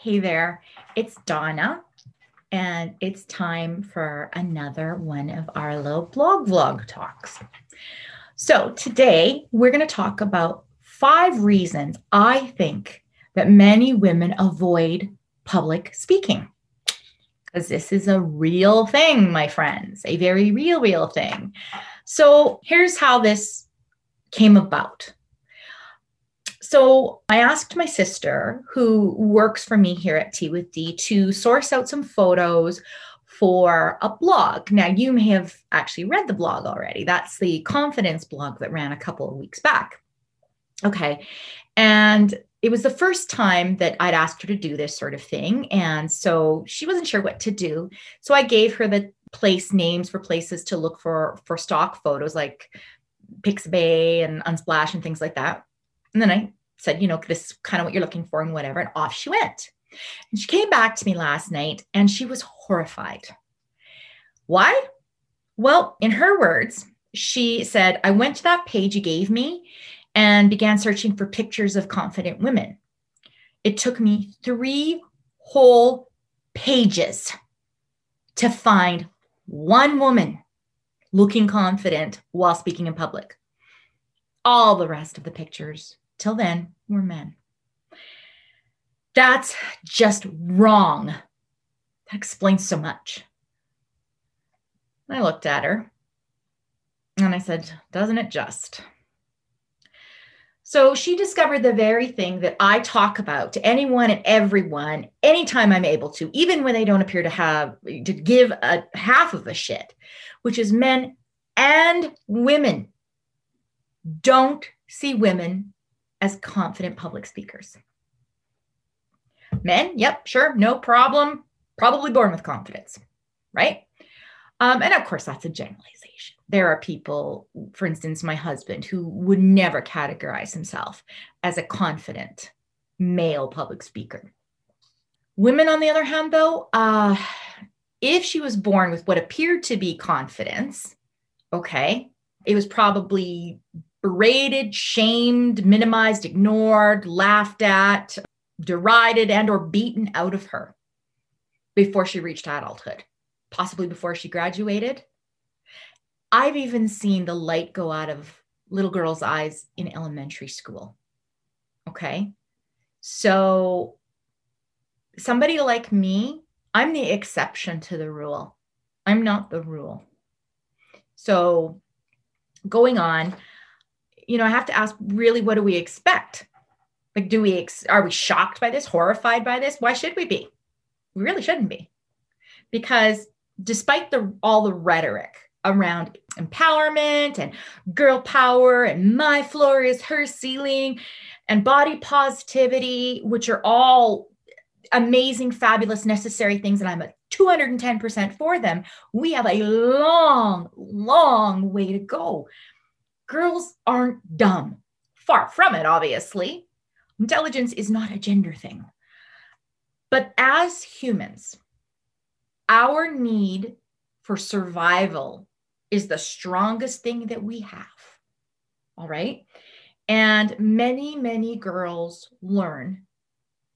Hey there, it's Donna, and it's time for another one of our little blog vlog talks. So, today we're going to talk about five reasons I think that many women avoid public speaking. Because this is a real thing, my friends, a very real, real thing. So, here's how this came about. So I asked my sister, who works for me here at Tea with D, to source out some photos for a blog. Now, you may have actually read the blog already. That's the confidence blog that ran a couple of weeks back. Okay. And it was the first time that I'd asked her to do this sort of thing. And so she wasn't sure what to do. So I gave her the place names for places to look for for stock photos like Pixabay and Unsplash and things like that. And then I said, you know, this is kind of what you're looking for and whatever. And off she went. And she came back to me last night and she was horrified. Why? Well, in her words, she said, I went to that page you gave me and began searching for pictures of confident women. It took me three whole pages to find one woman looking confident while speaking in public. All the rest of the pictures Till then, we're men. That's just wrong. That explains so much. I looked at her and I said, Doesn't it just? So she discovered the very thing that I talk about to anyone and everyone anytime I'm able to, even when they don't appear to have to give a half of a shit, which is men and women don't see women as confident public speakers. Men, yep, sure, no problem. Probably born with confidence, right? Um, and of course, that's a generalization. There are people, for instance, my husband, who would never categorize himself as a confident male public speaker. Women, on the other hand, though, uh, if she was born with what appeared to be confidence, okay, it was probably berated, shamed, minimized, ignored, laughed at, derided, and or beaten out of her before she reached adulthood, possibly before she graduated. I've even seen the light go out of little girls' eyes in elementary school. Okay. So, somebody like me, I'm the exception to the rule. I'm not the rule. So, going on, you know, I have to ask really, what do we expect? Like, do we, ex- are we shocked by this, horrified by this? Why should we be? We really shouldn't be. Because despite the all the rhetoric around empowerment and girl power and my floor is her ceiling and body positivity, which are all amazing, fabulous, necessary things, and I'm a 210% for them, we have a long, long way to go girls aren't dumb. Far from it, obviously. Intelligence is not a gender thing. But as humans, our need for survival is the strongest thing that we have. All right. And many, many girls learn,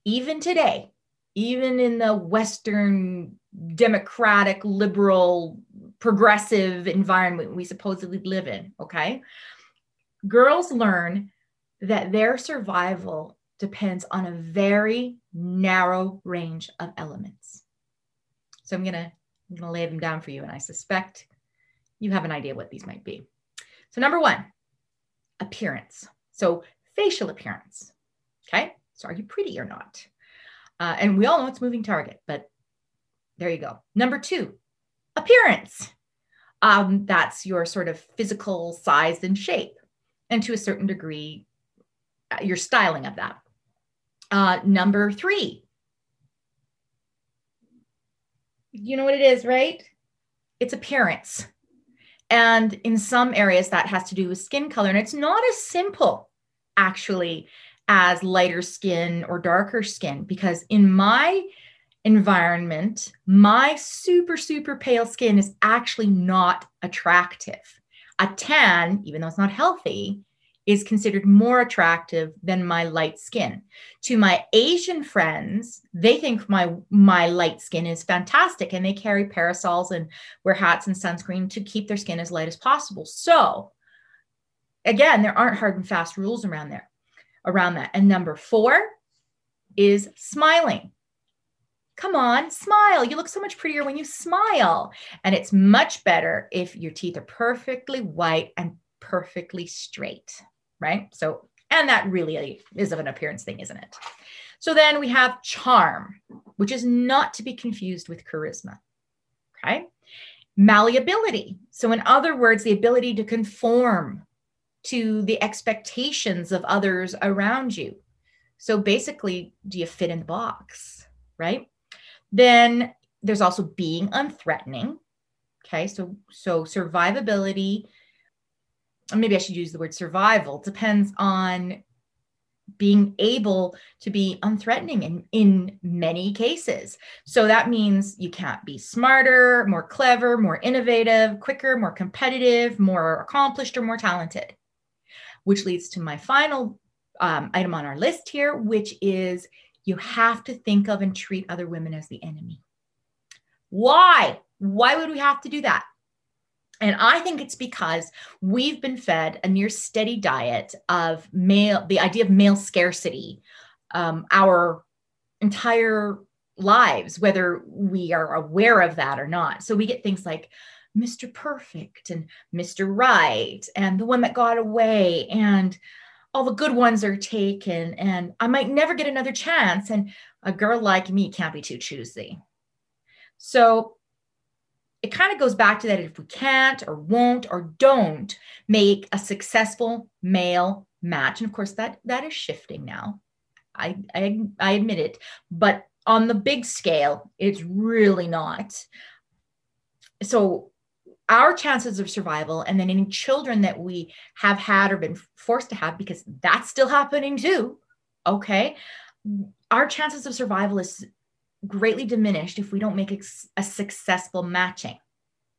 even today, even in the Western democratic, liberal, progressive environment we supposedly live in. Okay. Girls learn that their survival depends on a very narrow range of elements. So I'm going to I'm going to lay them down for you and I suspect you have an idea what these might be. So number 1, appearance. So facial appearance. Okay? So are you pretty or not? Uh, and we all know it's moving target, but there you go. Number two, appearance. Um, that's your sort of physical size and shape, and to a certain degree, uh, your styling of that. Uh, number three, you know what it is, right? It's appearance. And in some areas, that has to do with skin color. And it's not as simple, actually, as lighter skin or darker skin, because in my environment, my super, super pale skin is actually not attractive. A tan, even though it's not healthy, is considered more attractive than my light skin. To my Asian friends, they think my my light skin is fantastic and they carry parasols and wear hats and sunscreen to keep their skin as light as possible. So, again, there aren't hard and fast rules around there around that. And number 4 is smiling. Come on, smile. You look so much prettier when you smile. And it's much better if your teeth are perfectly white and perfectly straight, right? So, and that really is of an appearance thing, isn't it? So then we have charm, which is not to be confused with charisma. Okay. Malleability. So, in other words, the ability to conform to the expectations of others around you. So, basically, do you fit in the box? Right. Then there's also being unthreatening. Okay. So, so survivability maybe I should use the word survival, depends on being able to be unthreatening in, in many cases. So that means you can't be smarter, more clever, more innovative, quicker, more competitive, more accomplished, or more talented. Which leads to my final um, item on our list here, which is you have to think of and treat other women as the enemy. Why? Why would we have to do that? And I think it's because we've been fed a near steady diet of male, the idea of male scarcity, um, our entire lives, whether we are aware of that or not. So we get things like Mr. Perfect and Mr. Right and the one that got away and all the good ones are taken and I might never get another chance. And a girl like me can't be too choosy. So it kind of goes back to that if we can't or won't or don't make a successful male match and of course that that is shifting now i i, I admit it but on the big scale it's really not so our chances of survival and then any children that we have had or been forced to have because that's still happening too okay our chances of survival is greatly diminished if we don't make a successful matching.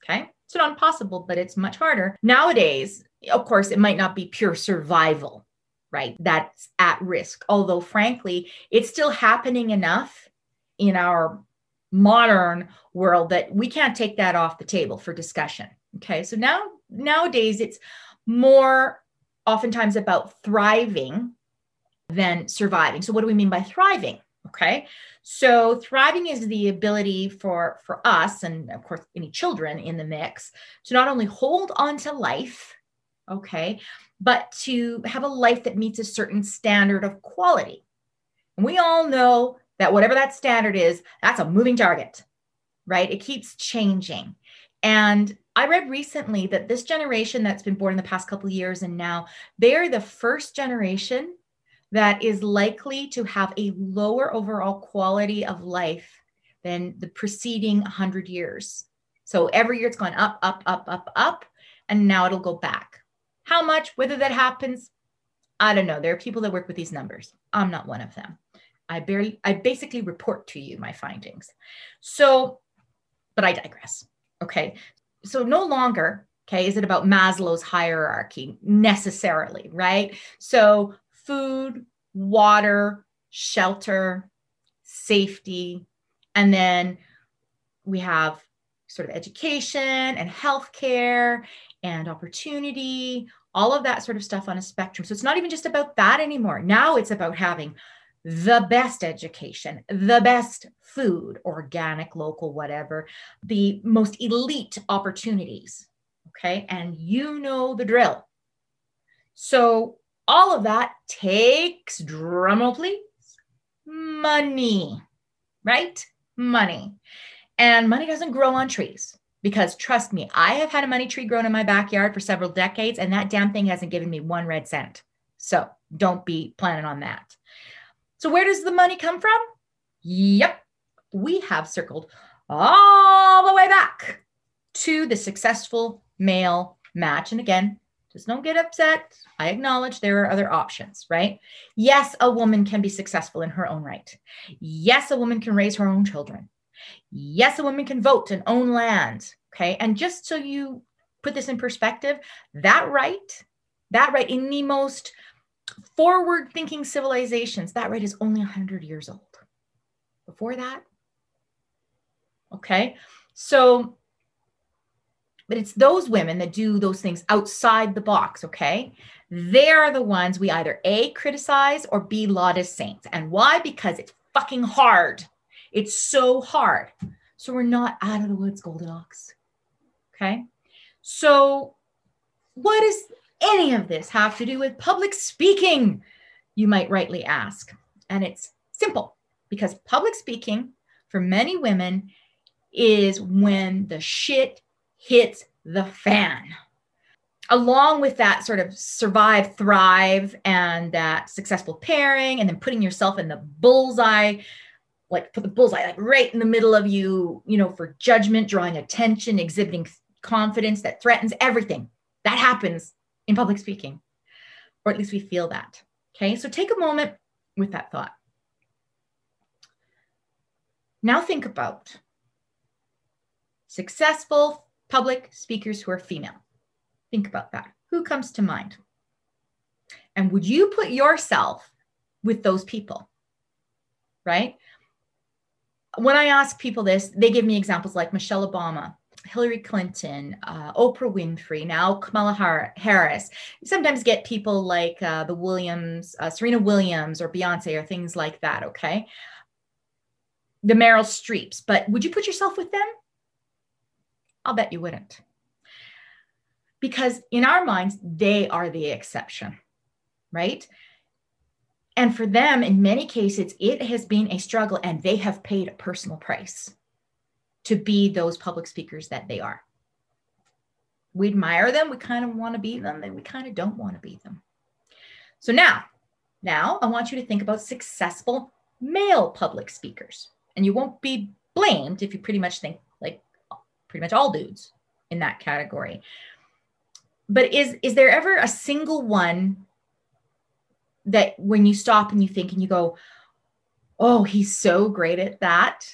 Okay. It's not impossible, but it's much harder. Nowadays, of course, it might not be pure survival, right? That's at risk. Although, frankly, it's still happening enough in our modern world that we can't take that off the table for discussion. Okay. So now, nowadays, it's more oftentimes about thriving than surviving. So, what do we mean by thriving? Okay. So thriving is the ability for for us and of course any children in the mix to not only hold on to life, okay, but to have a life that meets a certain standard of quality. And we all know that whatever that standard is, that's a moving target, right? It keeps changing. And I read recently that this generation that's been born in the past couple years and now they're the first generation that is likely to have a lower overall quality of life than the preceding 100 years. So every year it's gone up, up, up, up, up, and now it'll go back. How much, whether that happens, I don't know. There are people that work with these numbers. I'm not one of them. I barely, I basically report to you my findings. So, but I digress. Okay. So no longer, okay, is it about Maslow's hierarchy necessarily, right? So food, water, shelter, safety, and then we have sort of education and healthcare and opportunity, all of that sort of stuff on a spectrum. So it's not even just about that anymore. Now it's about having the best education, the best food, organic, local, whatever, the most elite opportunities. Okay. And you know the drill. So all of that takes, drumroll please, money, right? Money. And money doesn't grow on trees because trust me, I have had a money tree grown in my backyard for several decades, and that damn thing hasn't given me one red cent. So don't be planning on that. So, where does the money come from? Yep, we have circled all the way back to the successful male match. And again, just don't get upset. I acknowledge there are other options, right? Yes, a woman can be successful in her own right. Yes, a woman can raise her own children. Yes, a woman can vote and own land. Okay. And just so you put this in perspective, that right, That right, in the most forward thinking civilizations, that right is only 100 years old. Before that, okay, so, but it's those women that do those things outside the box, okay? They are the ones we either A, criticize or B, laud as saints. And why? Because it's fucking hard. It's so hard. So we're not out of the woods, Goldilocks. Okay. So, what does any of this have to do with public speaking? You might rightly ask. And it's simple because public speaking for many women is when the shit hits the fan. Along with that sort of survive, thrive, and that successful pairing, and then putting yourself in the bullseye, like put the bullseye like right in the middle of you, you know, for judgment, drawing attention, exhibiting confidence that threatens everything. That happens in public speaking, or at least we feel that. Okay, so take a moment with that thought. Now think about successful public speakers who are female. Think about that. Who comes to mind? And would you put yourself with those people? Right? When I ask people this, they give me examples like Michelle Obama, Hillary Clinton, uh, Oprah Winfrey, now Kamala Harris. You sometimes get people like uh, the Williams, uh, Serena Williams, or Beyonce, or things like that. Okay, the Meryl Streeps. But would you put yourself with them? I'll bet you wouldn't, because in our minds they are the exception, right? And for them, in many cases, it has been a struggle, and they have paid a personal price to be those public speakers that they are. We admire them, we kind of want to be them, and we kind of don't want to be them. So now, now I want you to think about successful male public speakers. And you won't be blamed if you pretty much think like pretty much all dudes in that category. But is is there ever a single one that when you stop and you think and you go, "Oh, he's so great at that."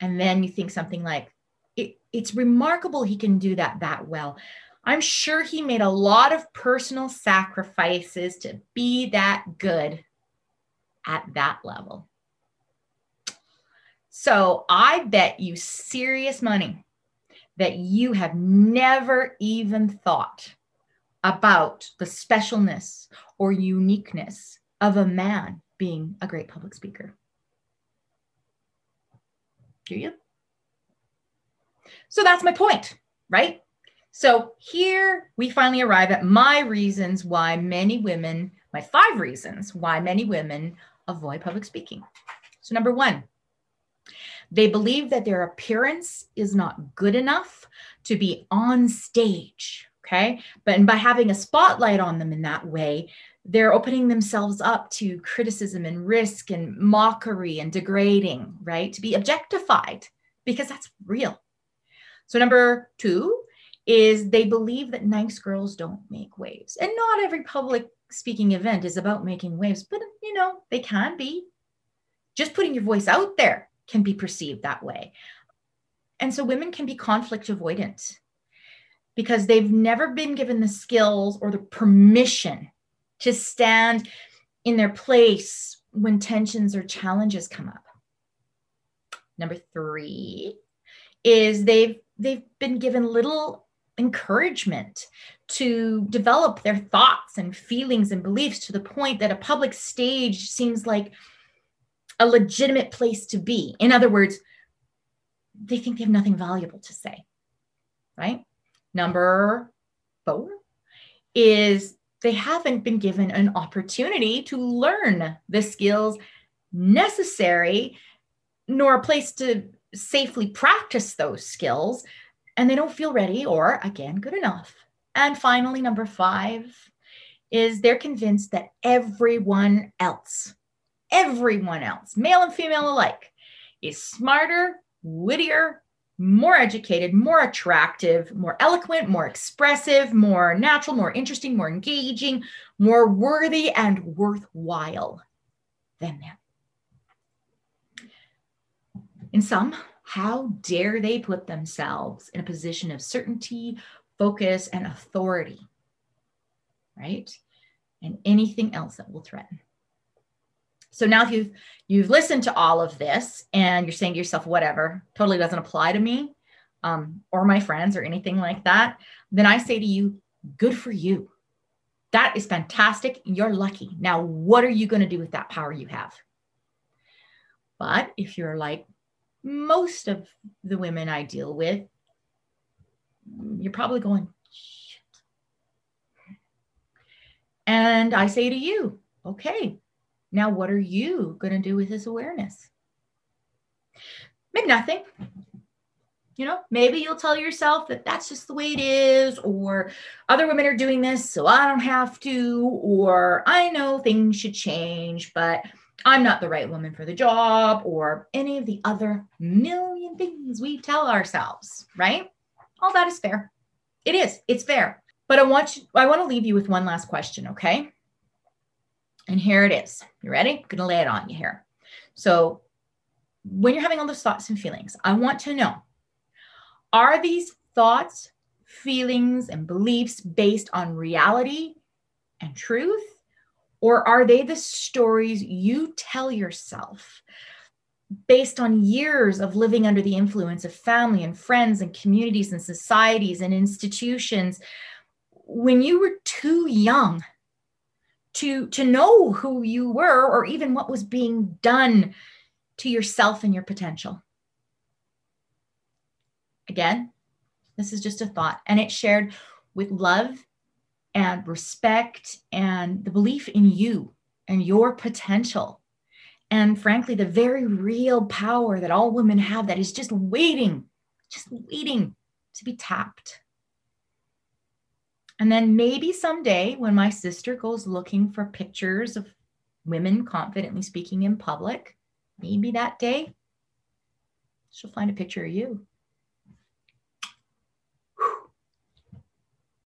And then you think something like it, it's remarkable he can do that that well. I'm sure he made a lot of personal sacrifices to be that good at that level. So i bet you serious money that you have never even thought about the specialness or uniqueness of a man being a great public speaker do you? So that's my point, right? So here we finally arrive at my reasons why many women, my five reasons why many women avoid public speaking. So, number one, they believe that their appearance is not good enough to be on stage. Okay. But by having a spotlight on them in that way, they're opening themselves up to criticism and risk and mockery and degrading, right? To be objectified because that's real. So, number two is they believe that nice girls don't make waves. And not every public speaking event is about making waves, but you know, they can be. Just putting your voice out there can be perceived that way. And so, women can be conflict avoidant because they've never been given the skills or the permission to stand in their place when tensions or challenges come up. Number three is they've they've been given little encouragement to develop their thoughts and feelings and beliefs to the point that a public stage seems like a legitimate place to be. In other words, they think they have nothing valuable to say. Right? Number four is they haven't been given an opportunity to learn the skills necessary, nor a place to safely practice those skills. And they don't feel ready or, again, good enough. And finally, number five is they're convinced that everyone else, everyone else, male and female alike, is smarter, wittier, more educated, more attractive, more eloquent, more expressive, more natural, more interesting, more engaging, more worthy and worthwhile than them. In some, how dare they put themselves in a position of certainty, focus, and authority? right? And anything else that will threaten. So now if you've you've listened to all of this and you're saying to yourself, whatever, totally doesn't apply to me um, or my friends or anything like that, then I say to you, good for you. That is fantastic. You're lucky. Now, what are you going to do with that power you have? But if you're like most of the women I deal with, you're probably going, Shit. and I say to you, okay, now what are you going to do with this awareness? Maybe nothing. You know, maybe you'll tell yourself that that's just the way it is, or other women are doing this, so I don't have to, or I know things should change, but I'm not the right woman for the job, or any of the other million things we tell ourselves, right? All that is fair. It is, it's fair. But I want you, I want to leave you with one last question, okay? And here it is. You ready? I'm gonna lay it on you here. So when you're having all those thoughts and feelings, I want to know are these thoughts, feelings, and beliefs based on reality and truth? Or are they the stories you tell yourself based on years of living under the influence of family and friends and communities and societies and institutions when you were too young to, to know who you were or even what was being done to yourself and your potential? Again, this is just a thought, and it's shared with love and respect and the belief in you and your potential. And frankly, the very real power that all women have that is just waiting, just waiting to be tapped. And then maybe someday when my sister goes looking for pictures of women confidently speaking in public, maybe that day she'll find a picture of you.